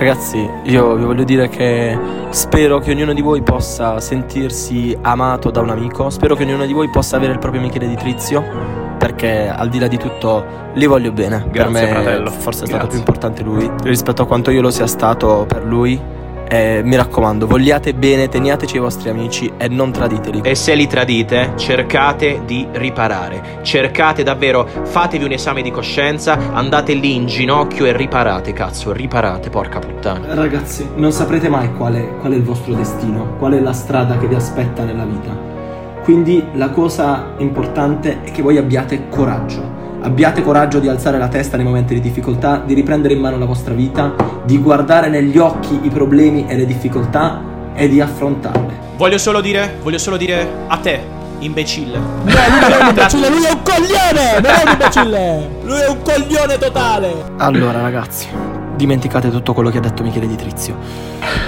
Ragazzi, io vi voglio dire che spero che ognuno di voi possa sentirsi amato da un amico, spero che ognuno di voi possa avere il proprio Michele di Trizio, perché al di là di tutto li voglio bene. Grazie, per me fratello. forse è stato Grazie. più importante lui rispetto a quanto io lo sia stato per lui. E mi raccomando, vogliate bene, teniateci ai vostri amici e non traditeli. E se li tradite, cercate di riparare. Cercate davvero, fatevi un esame di coscienza, andate lì in ginocchio e riparate, cazzo, riparate, porca puttana. Ragazzi, non saprete mai qual è, qual è il vostro destino, qual è la strada che vi aspetta nella vita. Quindi la cosa importante è che voi abbiate coraggio. Abbiate coraggio di alzare la testa nei momenti di difficoltà, di riprendere in mano la vostra vita, di guardare negli occhi i problemi e le difficoltà e di affrontarle. Voglio solo dire, voglio solo dire a te, imbecille. No, lui non è un imbecille, lui è un coglione! Non è un imbecille! Lui è un coglione totale! Allora, ragazzi, dimenticate tutto quello che ha detto Michele Di Trizio.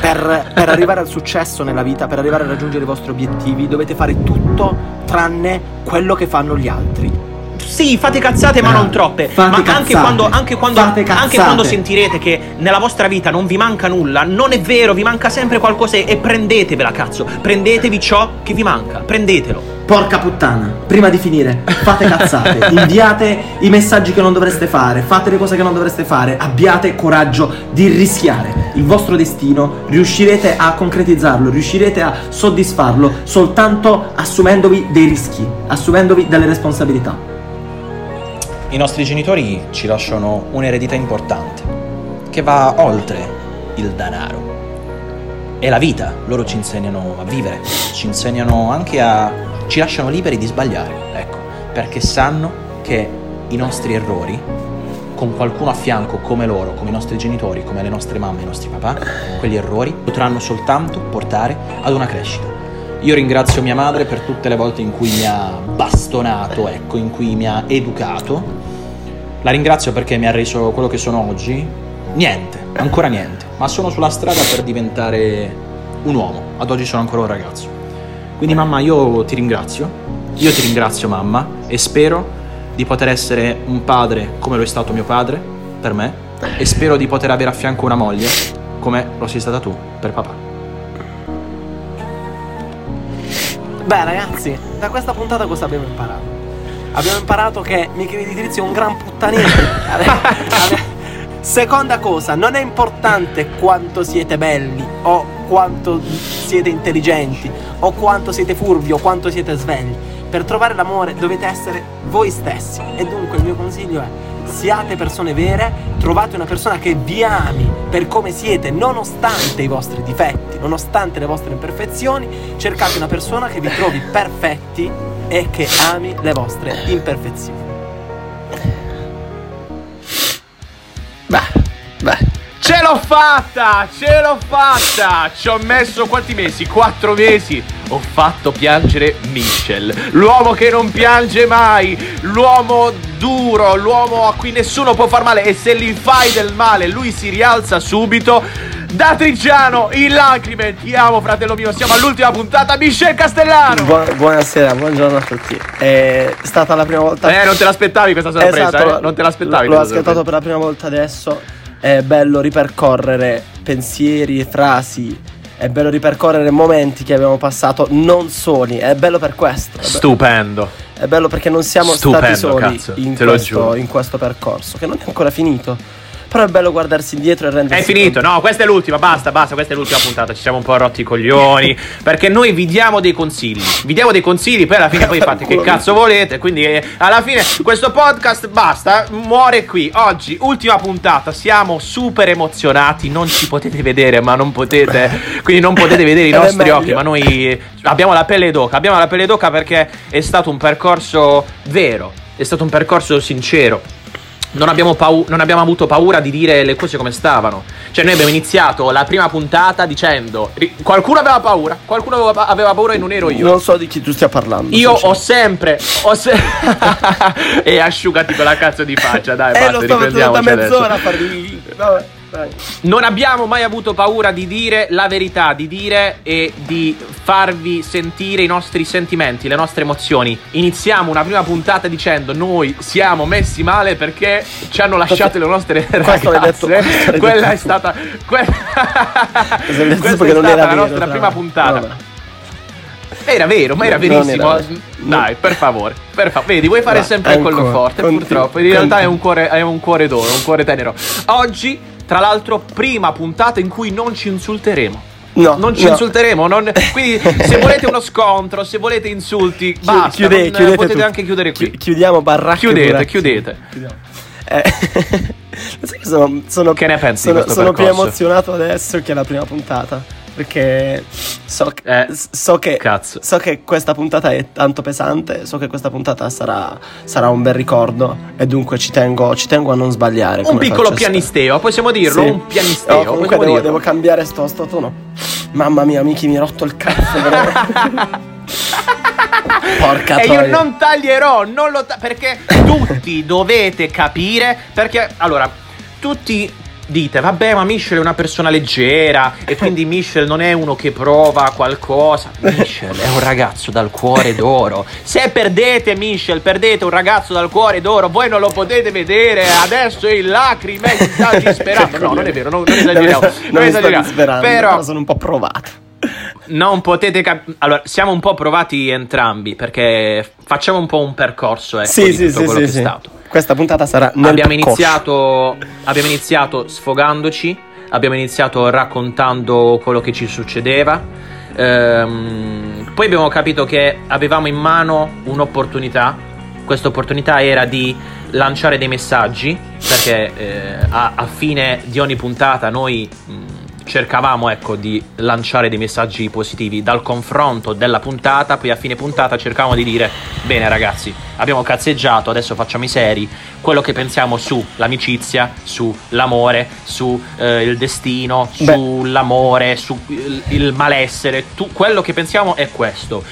Per, per arrivare al successo nella vita, per arrivare a raggiungere i vostri obiettivi, dovete fare tutto tranne quello che fanno gli altri. Sì, fate cazzate, ma non troppe. Fate ma anche cazzate. quando, anche, quando, anche quando sentirete che nella vostra vita non vi manca nulla, non è vero, vi manca sempre qualcosa e prendetevela, cazzo. Prendetevi ciò che vi manca, prendetelo. Porca puttana, prima di finire, fate cazzate, inviate i messaggi che non dovreste fare, fate le cose che non dovreste fare, abbiate coraggio di rischiare il vostro destino, riuscirete a concretizzarlo, riuscirete a soddisfarlo soltanto assumendovi dei rischi, assumendovi delle responsabilità. I nostri genitori ci lasciano un'eredità importante, che va oltre il denaro. È la vita, loro ci insegnano a vivere, ci insegnano anche a... ci lasciano liberi di sbagliare, ecco, perché sanno che i nostri errori, con qualcuno a fianco come loro, come i nostri genitori, come le nostre mamme i nostri papà, quegli errori potranno soltanto portare ad una crescita. Io ringrazio mia madre per tutte le volte in cui mi ha bastonato, ecco, in cui mi ha educato. La ringrazio perché mi ha reso quello che sono oggi. Niente, ancora niente, ma sono sulla strada per diventare un uomo. Ad oggi sono ancora un ragazzo. Quindi mamma, io ti ringrazio. Io ti ringrazio mamma e spero di poter essere un padre come lo è stato mio padre per me e spero di poter avere a fianco una moglie come lo sei stata tu per papà. Beh ragazzi, da questa puntata cosa abbiamo imparato? Abbiamo imparato che Michele Di Trizio è un gran puttanino. Seconda cosa, non è importante quanto siete belli o quanto siete intelligenti o quanto siete furbi o quanto siete svegli. Per trovare l'amore dovete essere voi stessi. E dunque il mio consiglio è siate persone vere, trovate una persona che vi ami per come siete, nonostante i vostri difetti, nonostante le vostre imperfezioni, cercate una persona che vi trovi perfetti e che ami le vostre imperfezioni. Beh, beh. Ce l'ho fatta! Ce l'ho fatta! Ci ho messo quanti mesi? Quattro mesi! Ho fatto piangere Michel, l'uomo che non piange mai, l'uomo duro, l'uomo a cui nessuno può far male e se gli fai del male lui si rialza subito. Da Trigiano, in lacrime, ti amo fratello mio, siamo all'ultima puntata, Michel Castellano! Buona- buonasera, buongiorno a tutti. È stata la prima volta. Eh, non te l'aspettavi questa sorpresa, Esatto, eh? Non te l'aspettavi L'ho questa ascoltato per la prima volta adesso. È bello ripercorrere pensieri e frasi. È bello ripercorrere momenti che abbiamo passato non soli. È bello per questo. È, be- Stupendo. è bello perché non siamo Stupendo, stati soli cazzo, in, questo, in questo percorso, che non è ancora finito. Però è bello guardarsi indietro e rendersi È finito, conto- no, questa è l'ultima, basta, basta, questa è l'ultima puntata, ci siamo un po' rotti i coglioni, perché noi vi diamo dei consigli, vi diamo dei consigli, poi alla fine poi fate che cazzo volete, quindi eh, alla fine questo podcast basta, muore qui, oggi, ultima puntata, siamo super emozionati, non ci potete vedere, ma non potete, quindi non potete vedere i nostri occhi, ma noi abbiamo la pelle d'oca, abbiamo la pelle d'oca perché è stato un percorso vero, è stato un percorso sincero. Non abbiamo, pau- non abbiamo avuto paura di dire le cose come stavano. Cioè, noi abbiamo iniziato la prima puntata dicendo: ri- qualcuno aveva paura, qualcuno aveva, aveva paura e non ero io. Non so di chi tu stia parlando. Io ho sempre. Ho se- e asciugati quella cazzo di faccia, dai, Eh, basta, lo facendo da mezz'ora a farvi. Vabbè. Non abbiamo mai avuto paura di dire la verità, di dire e di farvi sentire i nostri sentimenti, le nostre emozioni. Iniziamo una prima puntata dicendo noi siamo messi male perché ci hanno lasciato le nostre detto- ragazze. l'hai Quella detto è stata que- l'hai detto Questa perché è stata la vero, nostra tra prima puntata. Vabbè. Era vero, ma era Non verissimo. era- Dai, per favore, per fa- Vedi, vuoi fare Va, sempre quello forte, purtroppo. In realtà è un cuore, è un cuore d'oro, un cuore tenero. Oggi, tra l'altro, prima puntata in cui non ci insulteremo. No, Non ci no. insulteremo, non- quindi se volete uno scontro, se volete insulti, basta, chiude- chiudete potete tutto. anche chiudere qui. Chi- chiudiamo baracche Chiudete, buracchi. chiudete. Chiudiamo. Eh, sono, sono- Che ne pensi sono, sono più emozionato adesso che la prima puntata. Perché so, che- Eh, so che, so che questa puntata è tanto pesante. So che questa puntata sarà, sarà un bel ricordo. E dunque ci tengo, ci tengo a non sbagliare. Un piccolo pianisteo, possiamo dirlo? Sì. Un pianisteo, No, comunque devo, devo cambiare sto, sto tono. Mamma mia, Miki, mi hai rotto il cazzo. Porca E io troia. non taglierò, non lo ta- perché tutti dovete capire, perché allora, tutti dite, vabbè, ma Michel è una persona leggera e quindi Michel non è uno che prova qualcosa. Michel è un ragazzo dal cuore d'oro. Se perdete Michel, perdete un ragazzo dal cuore d'oro, voi non lo potete vedere, adesso è in lacrime, sta disperando. No, non è vero, non, non esageriamo. Non, esageriamo. però sono un po' provato. Non potete capire. Allora, siamo un po' provati entrambi perché facciamo un po' un percorso ecco, Sì, sì, sì, sì, sì. è stato. Questa puntata sarà nel Abbiamo percorso. iniziato, abbiamo iniziato sfogandoci, abbiamo iniziato raccontando quello che ci succedeva. ehm, poi abbiamo capito che avevamo in mano un'opportunità. Questa opportunità era di lanciare dei messaggi, perché eh, a, a fine di ogni puntata noi mh, cercavamo ecco, di lanciare dei messaggi positivi dal confronto della puntata, poi a fine puntata cercavamo di dire, bene ragazzi, abbiamo cazzeggiato, adesso facciamo i seri, quello che pensiamo sull'amicizia, sull'amore, sul destino, Beh. sull'amore, sul il malessere, tu- quello che pensiamo è questo.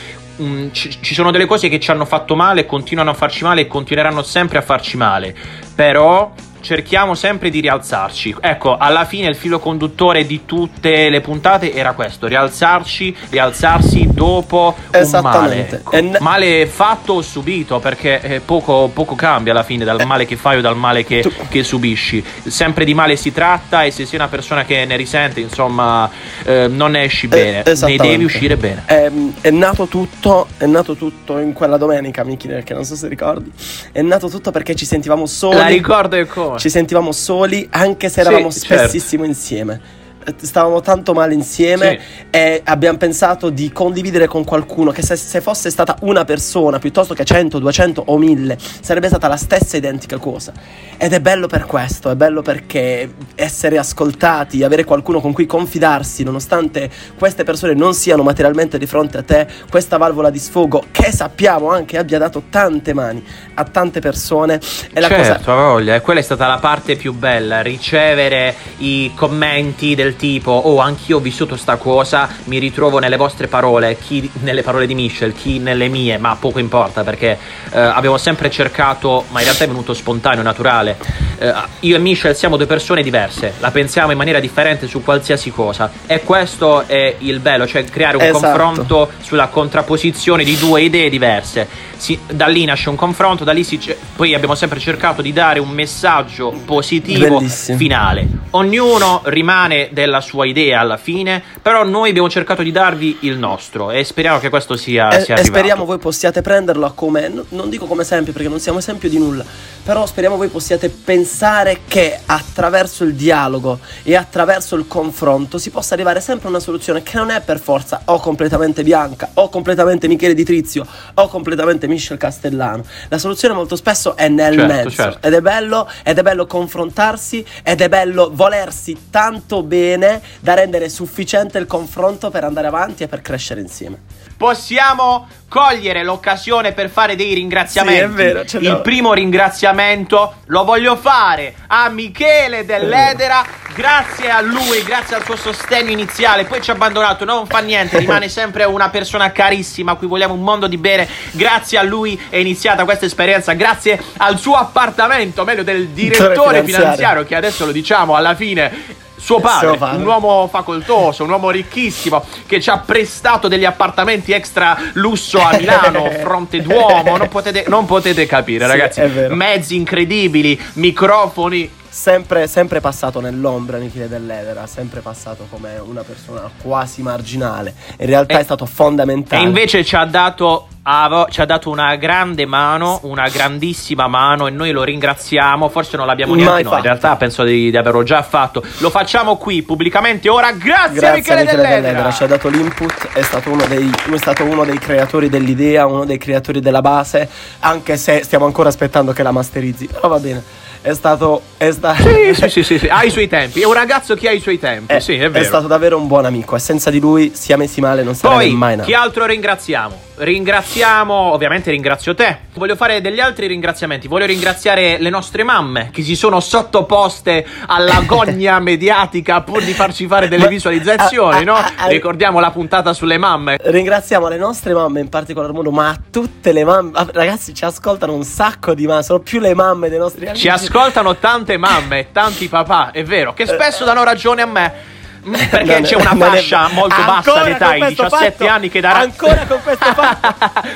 Mm, ci, ci sono delle cose che ci hanno fatto male, continuano a farci male e continueranno sempre a farci male, però cerchiamo sempre di rialzarci. Ecco, alla fine il filo conduttore di tutte le puntate era questo, rialzarci, rialzarsi dopo un male. Ne- Male fatto o subito, perché eh, poco, poco cambia alla fine dal male che fai o dal male che, Tu- che subisci. Sempre di male si tratta e se sei una persona che ne risente, insomma, eh, non ne esci bene, ne esattamente. devi uscire bene. È, è nato tutto, è nato tutto in quella domenica, Miki, che non so se ricordi. È nato tutto perché ci sentivamo soli. La ricordo e come. Ci sentivamo soli anche se eravamo Sì, certo. spessissimo insieme. Stavamo tanto male insieme Sì. e abbiamo pensato di condividere con qualcuno che se, se fosse stata una persona piuttosto che 100, 200 o 1000 sarebbe stata la stessa identica cosa. Ed è bello per questo, è bello perché essere ascoltati, avere qualcuno con cui confidarsi nonostante queste persone non siano materialmente di fronte a te, questa valvola di sfogo che sappiamo anche abbia dato tante mani a tante persone è la cosa certo, ha voglia, quella è stata la parte più bella, ricevere i commenti del tipo "Oh, anch'io ho vissuto sta cosa, mi ritrovo nelle vostre parole, chi nelle parole di Michel, chi nelle mie", ma poco importa perché eh, abbiamo sempre cercato, ma in realtà è venuto spontaneo, naturale. Eh, io e Michel siamo due persone diverse, la pensiamo in maniera differente su qualsiasi cosa e questo è il bello, cioè creare un Esatto. confronto sulla contrapposizione di due idee diverse. Si- da lì nasce un confronto, da lì si poi abbiamo sempre cercato di dare un messaggio positivo Bellissimo. finale. Ognuno rimane della sua idea alla fine, però noi abbiamo cercato di darvi il nostro e speriamo che questo sia, E, sia e speriamo voi possiate prenderlo come, no- non dico come esempio perché non siamo esempio di nulla, però speriamo voi possiate pensare che attraverso il dialogo e attraverso il confronto si possa arrivare sempre a una soluzione che non è per forza o completamente bianca o completamente Michele Di Trizio o completamente Michel Castellano. La soluzione molto spesso è nel Certo, mezzo certo. ed è bello ed è bello confrontarsi ed è bello volersi tanto bene da rendere sufficiente il confronto per andare avanti e per crescere insieme. Possiamo cogliere l'occasione per fare dei ringraziamenti. Sì, è vero, ce l'ho. Il primo ringraziamento lo voglio fare a Michele dell'Edera. Grazie a lui, grazie al suo sostegno iniziale. Poi ci ha abbandonato, non fa niente, rimane sempre una persona carissima a cui vogliamo un mondo di bene. Grazie a lui è iniziata questa esperienza. Grazie al suo appartamento, meglio del direttore finanziario. finanziario, che adesso lo diciamo alla fine. Suo padre, un uomo facoltoso, un uomo ricchissimo che ci ha prestato degli appartamenti extra lusso a Milano, fronte Duomo. Non potete, non potete capire, Sì, ragazzi. Mezzi incredibili, microfoni. Sempre, sempre passato nell'ombra Michele Dell'Edera, sempre passato come una persona quasi marginale. In realtà E- è stato fondamentale. E invece ci ha dato. avo- ci ha dato una grande mano, una grandissima mano e noi lo ringraziamo. Forse non l'abbiamo Mai neanche noi. In fatto. realtà penso di, di averlo già fatto. Lo facciamo qui pubblicamente ora. Grazie, Grazie a Michele, Michele Dell'Edera. Dell'Edera, ci ha dato l'input, è stato, uno dei, è stato uno dei creatori dell'idea, uno dei creatori della base, anche se stiamo ancora aspettando che la masterizzi, però va bene, è stato... È sta- Sì, sì, sì, sì, sì, ha i suoi tempi. È un ragazzo che ha i suoi tempi. è, sì, è vero. stato davvero un buon amico e senza di lui sia messi male non sarebbe Poi, mai nato. chi altro ringraziamo? Ringraziamo, ovviamente ringrazio te. Voglio fare degli altri ringraziamenti. Voglio ringraziare le nostre mamme che si sono sottoposte alla gogna mediatica pur di farci fare delle visualizzazioni, no? Ricordiamo la puntata sulle mamme. Ringraziamo le nostre mamme in particolar modo, ma tutte le mamme. Ragazzi, ci ascoltano un sacco di mamme, sono più le mamme dei nostri amici. Ci ascoltano tante mamme e tanti papà, è vero, che spesso danno ragione a me. Perché Non c'è una non è- fascia molto bassa d'età, i questo 17 fatto? anni che darà. Ancora con questo fatto?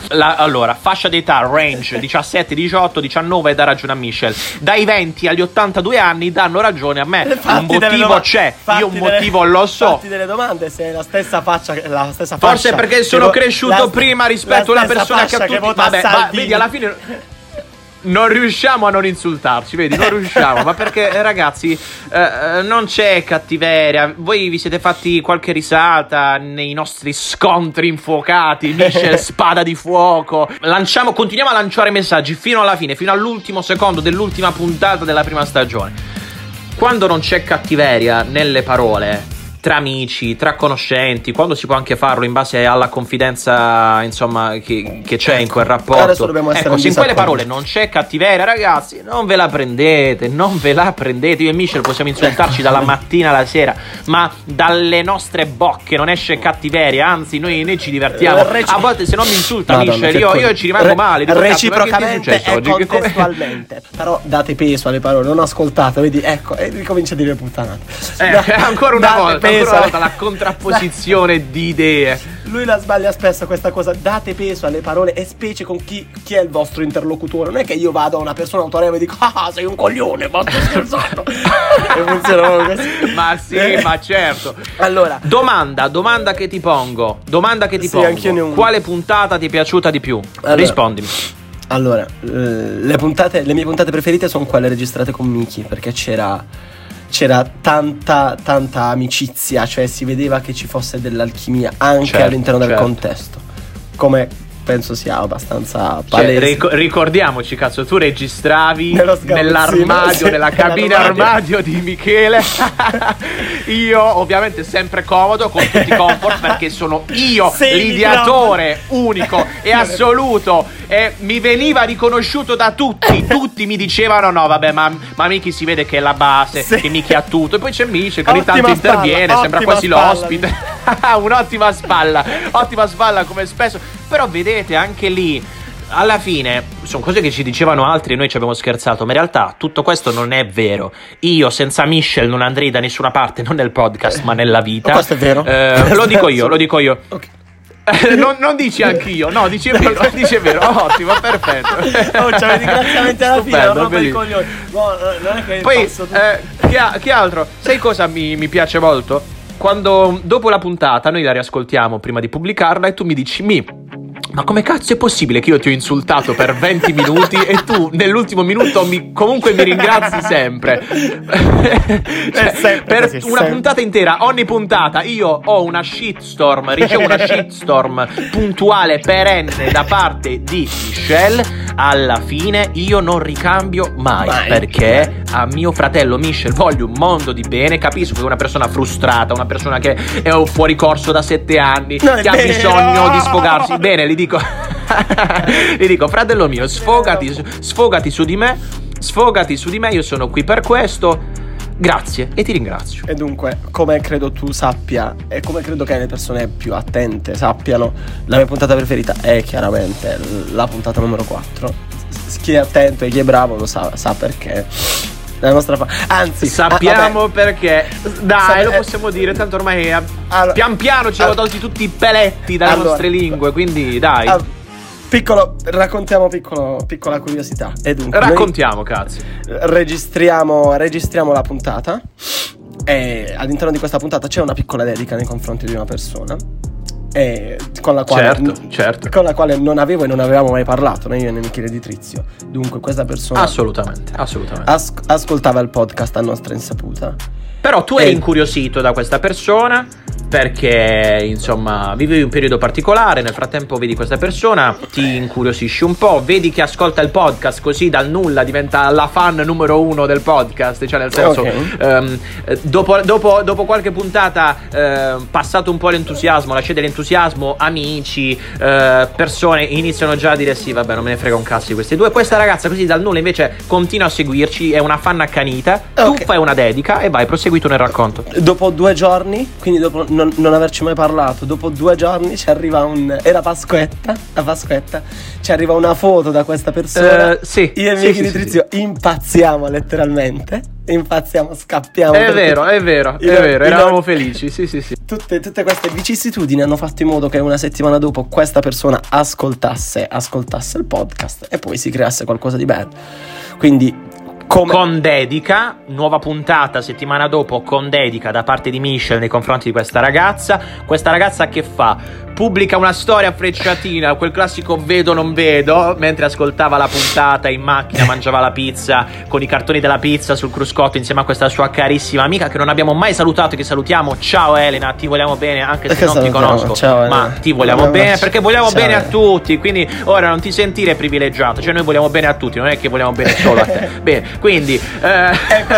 La- allora, fascia d'età, range 17, 18, 19 dà ragione a Michel. Dai 20 agli 82 anni danno ragione a me. Fatti un motivo c'è, io un delle- motivo lo so. Fatti delle domande se è la stessa faccia, la stessa Forse fascia perché sono cresciuto prima rispetto a una persona che fascia ha tutti Vabbè, vedi alla fine non riusciamo a non insultarci, vedi, non riusciamo, ma perché eh, ragazzi eh, eh, non c'è cattiveria, voi vi siete fatti qualche risata nei nostri scontri infuocati, Michel spada di fuoco, lanciamo, continuiamo a lanciare messaggi fino alla fine, fino all'ultimo secondo dell'ultima puntata della prima stagione. Quando non c'è cattiveria nelle parole, tra amici, tra conoscenti, quando si può anche farlo in base alla confidenza, insomma, che, che c'è in quel rapporto. Adesso dobbiamo essere ecco, in se in quelle parole non c'è cattiveria, ragazzi, non ve la prendete, non ve la prendete. Io e Michel possiamo insultarci dalla mattina alla sera, ma dalle nostre bocche non esce cattiveria, anzi, noi, noi ci divertiamo. Eh, reci- A volte se non mi insulta Madonna, Michel, che io, io ci rimango Re- male. dico, cazzo, ma che ti è reciprocamente come- contestualmente. Però date peso alle parole, non ascoltate, vedi, ecco, e ricomincia a dire puttanate. Eh, ancora una volta, ancora una volta la contrapposizione di idee. Lui la sbaglia spesso questa cosa, date peso alle parole e specie con chi, chi è il vostro interlocutore. Non è che io vado a una persona autorevole e dico ah sei un coglione, ma sto scherzando. e funziona così. Ma sì, Eh. ma certo. Allora, Domanda, domanda che ti pongo. Domanda che ti Sì, anch'io ne ho pongo. Quale puntata ti è piaciuta di più? Allora. Rispondimi. Allora, eh, le, puntate, le mie puntate preferite sono quelle registrate con Miki perché c'era, c'era tanta, tanta amicizia, cioè si vedeva che ci fosse dell'alchimia anche Certo, all'interno del certo. contesto. Come penso sia abbastanza Cioè, palese. ric- ricordiamoci, cazzo, tu registravi nell'armadio, nella cabina armadio di Michele. io, ovviamente, sempre comodo con tutti i comfort perché sono io Sei l'ideatore unico e assoluto. E mi veniva riconosciuto da tutti. Tutti mi dicevano: no, vabbè, ma, ma Miki si vede che è la base, Sì. che Miki ha tutto. E poi c'è Mici che ogni tanto interviene, sembra quasi spalla, l'ospite. Un'ottima spalla, ottima spalla come spesso. Però vedete anche lì. Alla fine sono cose che ci dicevano altri e noi ci abbiamo scherzato, ma in realtà tutto questo non è vero. Io senza Michel non andrei da nessuna parte, non nel podcast, ma nella vita. Ma questo è vero? Eh, lo dico io, lo dico io. Ok. non, non dici anch'io, no, dici è vero, dici è vero, ottimo, perfetto. Oh, c'avete i ringraziamenti alla fine, Stupendo, non per i bellissimo. coglioni. No, no, non è che Poi, tutto- eh, che, che altro? Sai cosa mi, mi piace molto? Quando dopo la puntata noi la riascoltiamo prima di pubblicarla e tu mi dici, mi, Ma come cazzo è possibile che io ti ho insultato per 20 minuti e tu nell'ultimo minuto mi- comunque mi ringrazi sempre? Cioè, sempre per così, una sempre. puntata intera, ogni puntata, io ho una shitstorm, ricevo una shitstorm puntuale, perenne da parte di Michelle. Alla fine io non ricambio mai, Mai. perché a mio fratello Michelle voglio un mondo di bene. Capisco che è una persona frustrata, una persona che è fuori corso da sette anni, Non che ha vero! bisogno di sfogarsi. Bene, gli dico. gli dico, fratello mio, sfogati, sfogati su di me. Sfogati su di me, io sono qui per questo. Grazie e ti ringrazio. E dunque, come credo tu sappia, e come credo che le persone più attente sappiano, la mia puntata preferita è chiaramente la puntata numero 4. S- Chi è attento e chi è bravo lo sa, sa perché. La nostra fa- Anzi, Sappiamo ah, perché. Dai, Sa- lo eh, possiamo dire, tanto ormai eh, allora- pian piano ci hanno tolti tutti i peletti dalle Allora- nostre lingue, quindi dai. vabbè, ah, piccolo, raccontiamo piccolo, piccola curiosità. E dunque, Raccontiamo, cazzo. registriamo, registriamo la puntata e all'interno di questa puntata c'è una piccola dedica nei confronti di una persona e con la quale Certo, certo. con la quale non avevo e non avevamo mai parlato né io né Michele Di Trizio dunque questa persona Assolutamente, assolutamente. as- ascoltava il podcast a nostra insaputa Però tu eri Eh. incuriosito da questa persona perché, insomma, vivevi un periodo particolare, nel frattempo vedi questa persona, ti incuriosisci un po', vedi che ascolta il podcast, così dal nulla diventa la fan numero uno del podcast, cioè nel senso, Ok. ehm, eh, dopo, dopo- dopo qualche puntata, eh, passato un po' l'entusiasmo, la scia dell'entusiasmo, amici, eh, persone iniziano già a dire sì, vabbè, non me ne frega un cazzo di questi due. Questa ragazza così dal nulla invece continua a seguirci, è una fan accanita, tu Ok. fai una dedica e vai, proseguito nel racconto. dopo due giorni quindi dopo non, non averci mai parlato. Dopo due giorni ci arriva un era Pasquetta la Pasquetta ci arriva una foto da questa persona. Eh, sì, io e sì, Michele sì, Di sì, Trizio impazziamo letteralmente. Impazziamo scappiamo È vero, è vero, è vero, eravamo felici, sì, sì, sì. Tutte, tutte queste vicissitudini hanno fatto in modo che una settimana dopo questa persona ascoltasse, ascoltasse il podcast e poi si creasse qualcosa di bello. Quindi, come. Con dedica, nuova puntata settimana dopo con dedica da parte di Michelle nei confronti di questa ragazza. Questa ragazza che fa? Pubblica una storia frecciatina, quel classico vedo non vedo, mentre ascoltava la puntata in macchina, mangiava la pizza con i cartoni della pizza sul cruscotto insieme a questa sua carissima amica che non abbiamo mai salutato e che salutiamo. Ciao Elena, ti vogliamo bene anche se Che non ti salutiamo? conosco. Ciao, ma ti vogliamo bene perché vogliamo Ciao, bene a tutti, quindi ora non ti sentire privilegiato, cioè noi vogliamo bene a tutti, non è che vogliamo bene solo a te. Bene, quindi, eh,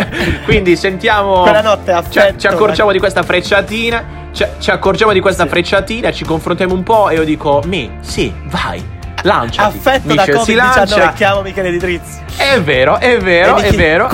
quindi sentiamo. Quella notte Ci, ci accorgiamo di questa frecciatina. Ci, ci accorgiamo di questa Sì. frecciatina, ci confrontiamo un po' e io dico: Mi, sì, vai. Lanciati. Affetto da Michel si Covid-19, lancia. chiamo Michele Di Trizio. È vero, è vero, è vero.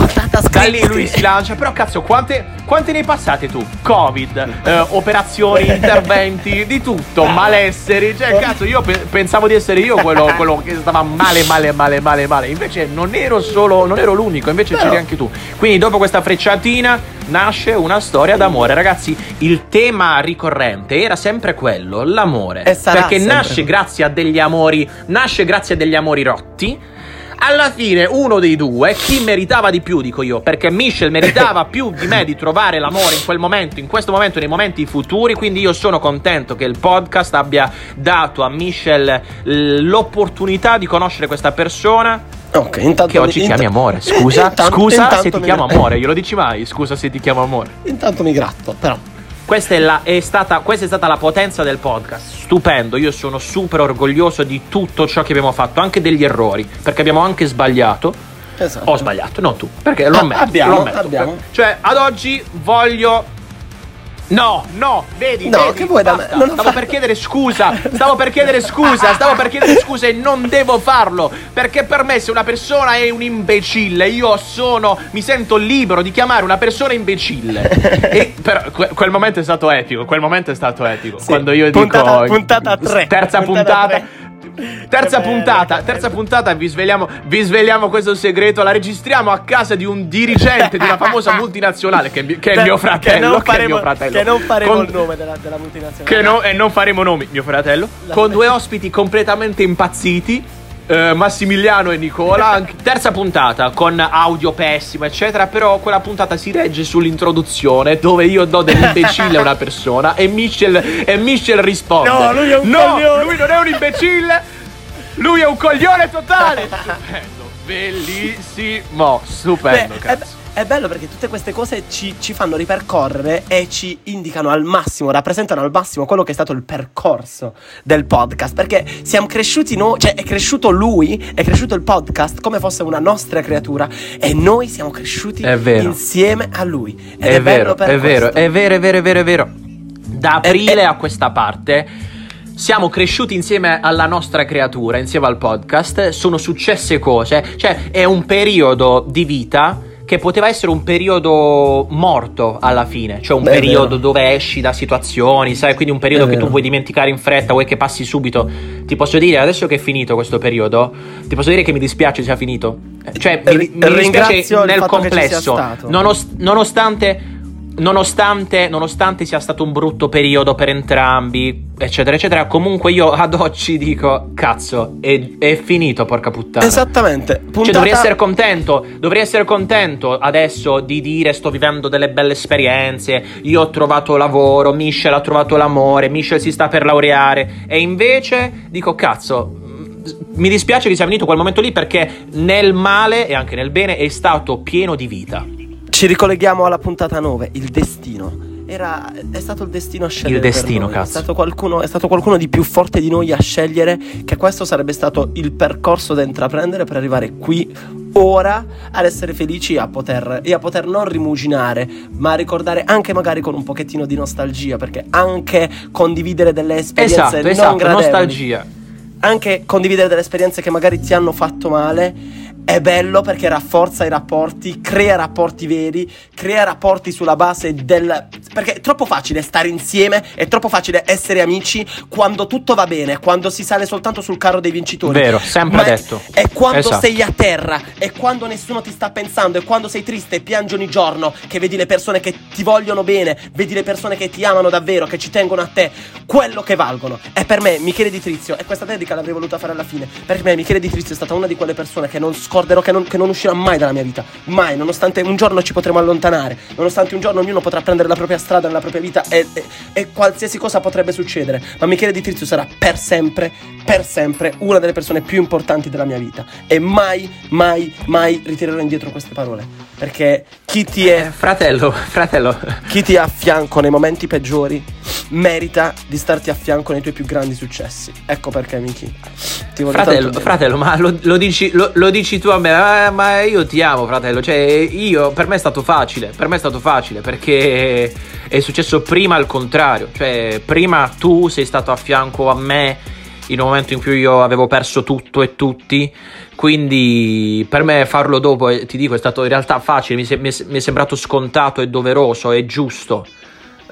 Da lì lui si lancia. Però cazzo, quante, quante ne hai passate tu? Covid, eh, operazioni, interventi, di tutto, malesseri. Cioè, cazzo, io pe- pensavo di essere io quello, quello che stava male, male, male, male, male. Invece non ero solo, non ero l'unico, invece c'eri anche tu. Quindi dopo questa frecciatina nasce una storia d'amore. Ragazzi, il tema ricorrente era sempre quello, l'amore. Perché nasce grazie a degli amori, nasce grazie a degli amori rotti. Alla fine uno dei due, chi meritava di più, dico io, perché Michelle meritava più di me di trovare l'amore in quel momento, in questo momento nei momenti futuri, quindi io sono contento che il podcast abbia dato a Michelle l- l'opportunità di conoscere questa persona Ok, intanto. che oggi mi- chiami int- amore. Scusa, intanto- scusa intanto se ti mi- chiamo amore, glielo dici mai? Scusa se ti chiamo amore. Intanto mi gratto, però. Questa è, la- è stata, questa è stata la potenza del podcast. Stupendo, io sono super orgoglioso di tutto ciò che abbiamo fatto, anche degli errori, perché abbiamo anche sbagliato. Esatto. Ho sbagliato, non tu, perché lo Ah, ammetto. abbiamo, lo ammetto. abbiamo. Cioè, ad oggi voglio. No, no, vedi, No, vedi, che vuoi da me? Stavo fatto- per chiedere scusa, stavo per chiedere scusa, stavo per chiedere scusa e non devo farlo, perché per me se una persona è un imbecille, io sono, mi sento libero di chiamare una persona imbecille. e però que- quel momento è stato epico, quel momento è stato epico, Sì. quando io Puntata- dico puntata tre. Terza Puntata puntata. tre. Terza Che puntata, terza bello. puntata vi sveliamo, vi sveliamo questo segreto, la registriamo a casa di un dirigente di una famosa multinazionale che, che è mio fratello, Che non che faremo, mio fratello. che non faremo Con- il nome della, della multinazionale. che no- e non faremo nomi, mio fratello, La- con due ospiti completamente impazziti. Eh, Massimiliano e Nicola. Anche- terza puntata con audio pessimo, eccetera. Però quella puntata si regge sull'introduzione dove io do dell'imbecille a una persona e Michel, e Michel risponde: No, lui è un No, coglione." lui non è un imbecille, lui è un coglione totale. Stupendo, bellissimo, stupendo, Beh, è, cazzo. È bello perché tutte queste cose ci, ci fanno ripercorrere e ci indicano al massimo, rappresentano al massimo quello che è stato il percorso del podcast. Perché siamo cresciuti noi, cioè è cresciuto lui, è cresciuto il podcast come fosse una nostra creatura e noi siamo cresciuti insieme a lui. Ed È, è, vero, è vero, questo. è vero, è vero, è vero, è vero. Da È- aprile è- a questa parte siamo cresciuti insieme alla nostra creatura, insieme al podcast, sono successe cose, cioè è un periodo di vita che poteva essere un periodo morto alla fine, cioè un Beh, periodo dove esci da situazioni, sai, quindi un periodo che tu vuoi dimenticare in fretta, vuoi che passi subito. Ti posso dire, adesso che è finito questo periodo, ti posso dire che mi dispiace sia finito. Cioè, mi, mi dispiace nel complesso, stato. nonos- nonostante Nonostante, nonostante sia stato un brutto periodo per entrambi, eccetera, eccetera, comunque io ad oggi dico, cazzo, è, è finito, porca puttana. Esattamente. Puntata... Cioè, dovrei essere contento, dovrei essere contento adesso di dire sto vivendo delle belle esperienze, io ho trovato lavoro, Michelle ha trovato l'amore, Michelle si sta per laureare e invece dico cazzo, mm, mi dispiace che sia venuto quel momento lì perché nel male e anche nel bene è stato pieno di vita. Ci ricolleghiamo alla puntata 9, il destino. Era, è stato il destino a scegliere. Il destino, cazzo. È stato, qualcuno, è stato qualcuno di più forte di noi a scegliere che questo sarebbe stato il percorso da intraprendere per arrivare qui ora ad essere felici e a poter, e a poter non rimuginare, ma a ricordare anche magari con un pochettino di nostalgia, perché anche condividere delle esperienze Esatto, non esatto, gradevoli, nostalgia. anche condividere delle esperienze che magari ti hanno fatto male è bello perché rafforza i rapporti, crea rapporti veri, crea rapporti sulla base del... Perché è troppo facile stare insieme, è troppo facile essere amici quando tutto va bene, quando si sale soltanto sul carro dei vincitori. Vero, sempre Ma è- detto. È quando Esatto. sei a terra, è quando nessuno ti sta pensando, è quando sei triste e piangi ogni giorno, che vedi le persone che ti vogliono bene, vedi le persone che ti amano davvero, che ci tengono a te, quello che valgono. E per me Michele Di Trizio, e questa dedica l'avrei voluta fare alla fine, per me Michele Di Trizio è stata una di quelle persone che non scorderò, che non, che non uscirà mai dalla mia vita, mai, nonostante un giorno ci potremo allontanare, nonostante un giorno ognuno potrà prendere la propria strada nella propria vita e, e- e qualsiasi cosa potrebbe succedere, ma Michele Di Trizio sarà per sempre, per sempre una delle persone più importanti della mia vita e mai, mai, mai ritirerò indietro queste parole, perché chi ti Eh, è fratello, fratello. chi ti è a fianco nei momenti peggiori merita di starti a fianco nei tuoi più grandi successi. Ecco perché, Miki. Ti voglio Fratello, fratello, ma lo, lo dici, lo- lo dici tu a me, eh, ma io ti amo, fratello. Cioè, io, per me è stato facile, per me è stato facile, perché è successo prima il contrario. Cioè, prima tu sei stato a fianco a me in un momento in cui io avevo perso tutto e tutti. Quindi per me farlo dopo, eh, ti dico, è stato in realtà facile, mi, se- mi è- mi è sembrato scontato e doveroso e giusto.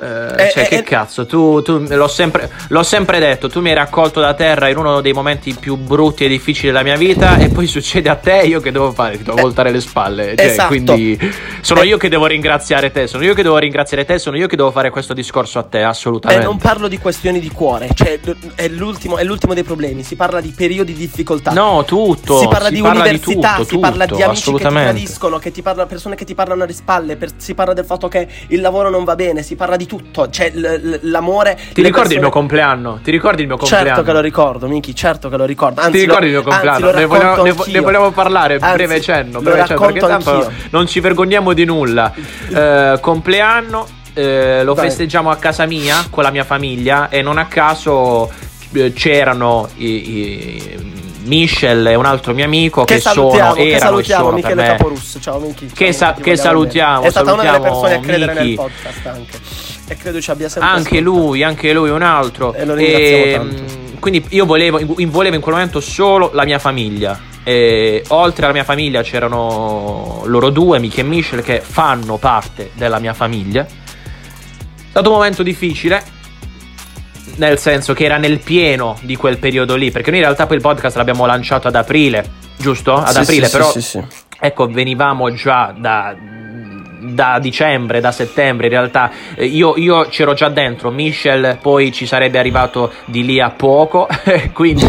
Eh, Eh, cioè, eh, che eh. cazzo, tu, tu- l'ho, sempre, l'ho sempre detto, tu mi hai raccolto da terra in uno dei momenti più brutti e difficili della mia vita e poi succede a te, io che devo fare? Ti devo Eh, voltare le spalle. Cioè, esatto. Quindi sono Eh. io che devo ringraziare te, sono io che devo ringraziare te, sono io che devo fare questo discorso a te, E assolutamente. Eh, non parlo di questioni di cuore, cioè è l'ultimo, è l'ultimo dei problemi. Si parla di periodi di difficoltà. No, tutto. Si parla di università, tutto, si parla di tutto, amici che ti tradiscono, che ti parla, persone che ti parlano alle spalle, per- si parla del fatto che il lavoro non va bene, si parla di tutto, c'è l- l- l'amore. Ti ricordi il mio compleanno? Ti ricordi il mio compleanno? Certo che lo ricordo, Miki, certo che lo ricordo. Anzi, Ti ricordi il lo, mio compleanno? anzi, ne, vogliamo, racconto ne vo- ne vogliamo parlare, Anzi, breve cenno, breve cenno, perché tanto anch'io. non ci vergogniamo di nulla. Eh, compleanno, eh, lo Dai. festeggiamo a casa mia con la mia famiglia e non a caso eh, c'erano i, i- Michel e un altro mio amico che, Che salutiamo, sono, che erano e salutiamo sono Michele. Caporus. Ciao Miki. Che sa- che salutiamo, bene. È stata una delle salutiamo persone a credere nel Miki. podcast anche. E credo ci abbia sempre Anche ascoltato. lui, anche lui, un altro. E lo ringraziamo mh, tanto. Quindi io volevo, in- volevo in quel momento solo la mia famiglia. E oltre alla mia famiglia c'erano loro due, Michi e Michel, che fanno parte della mia famiglia. È stato un momento difficile. Nel senso che era nel pieno di quel periodo lì. Perché noi in realtà poi il podcast l'abbiamo lanciato ad aprile, giusto? Ad Sì, aprile, sì, però sì. Ecco, venivamo già da, da dicembre, da settembre in realtà. Eh, Io, io c'ero già dentro, Michel poi ci sarebbe arrivato di lì a poco, quindi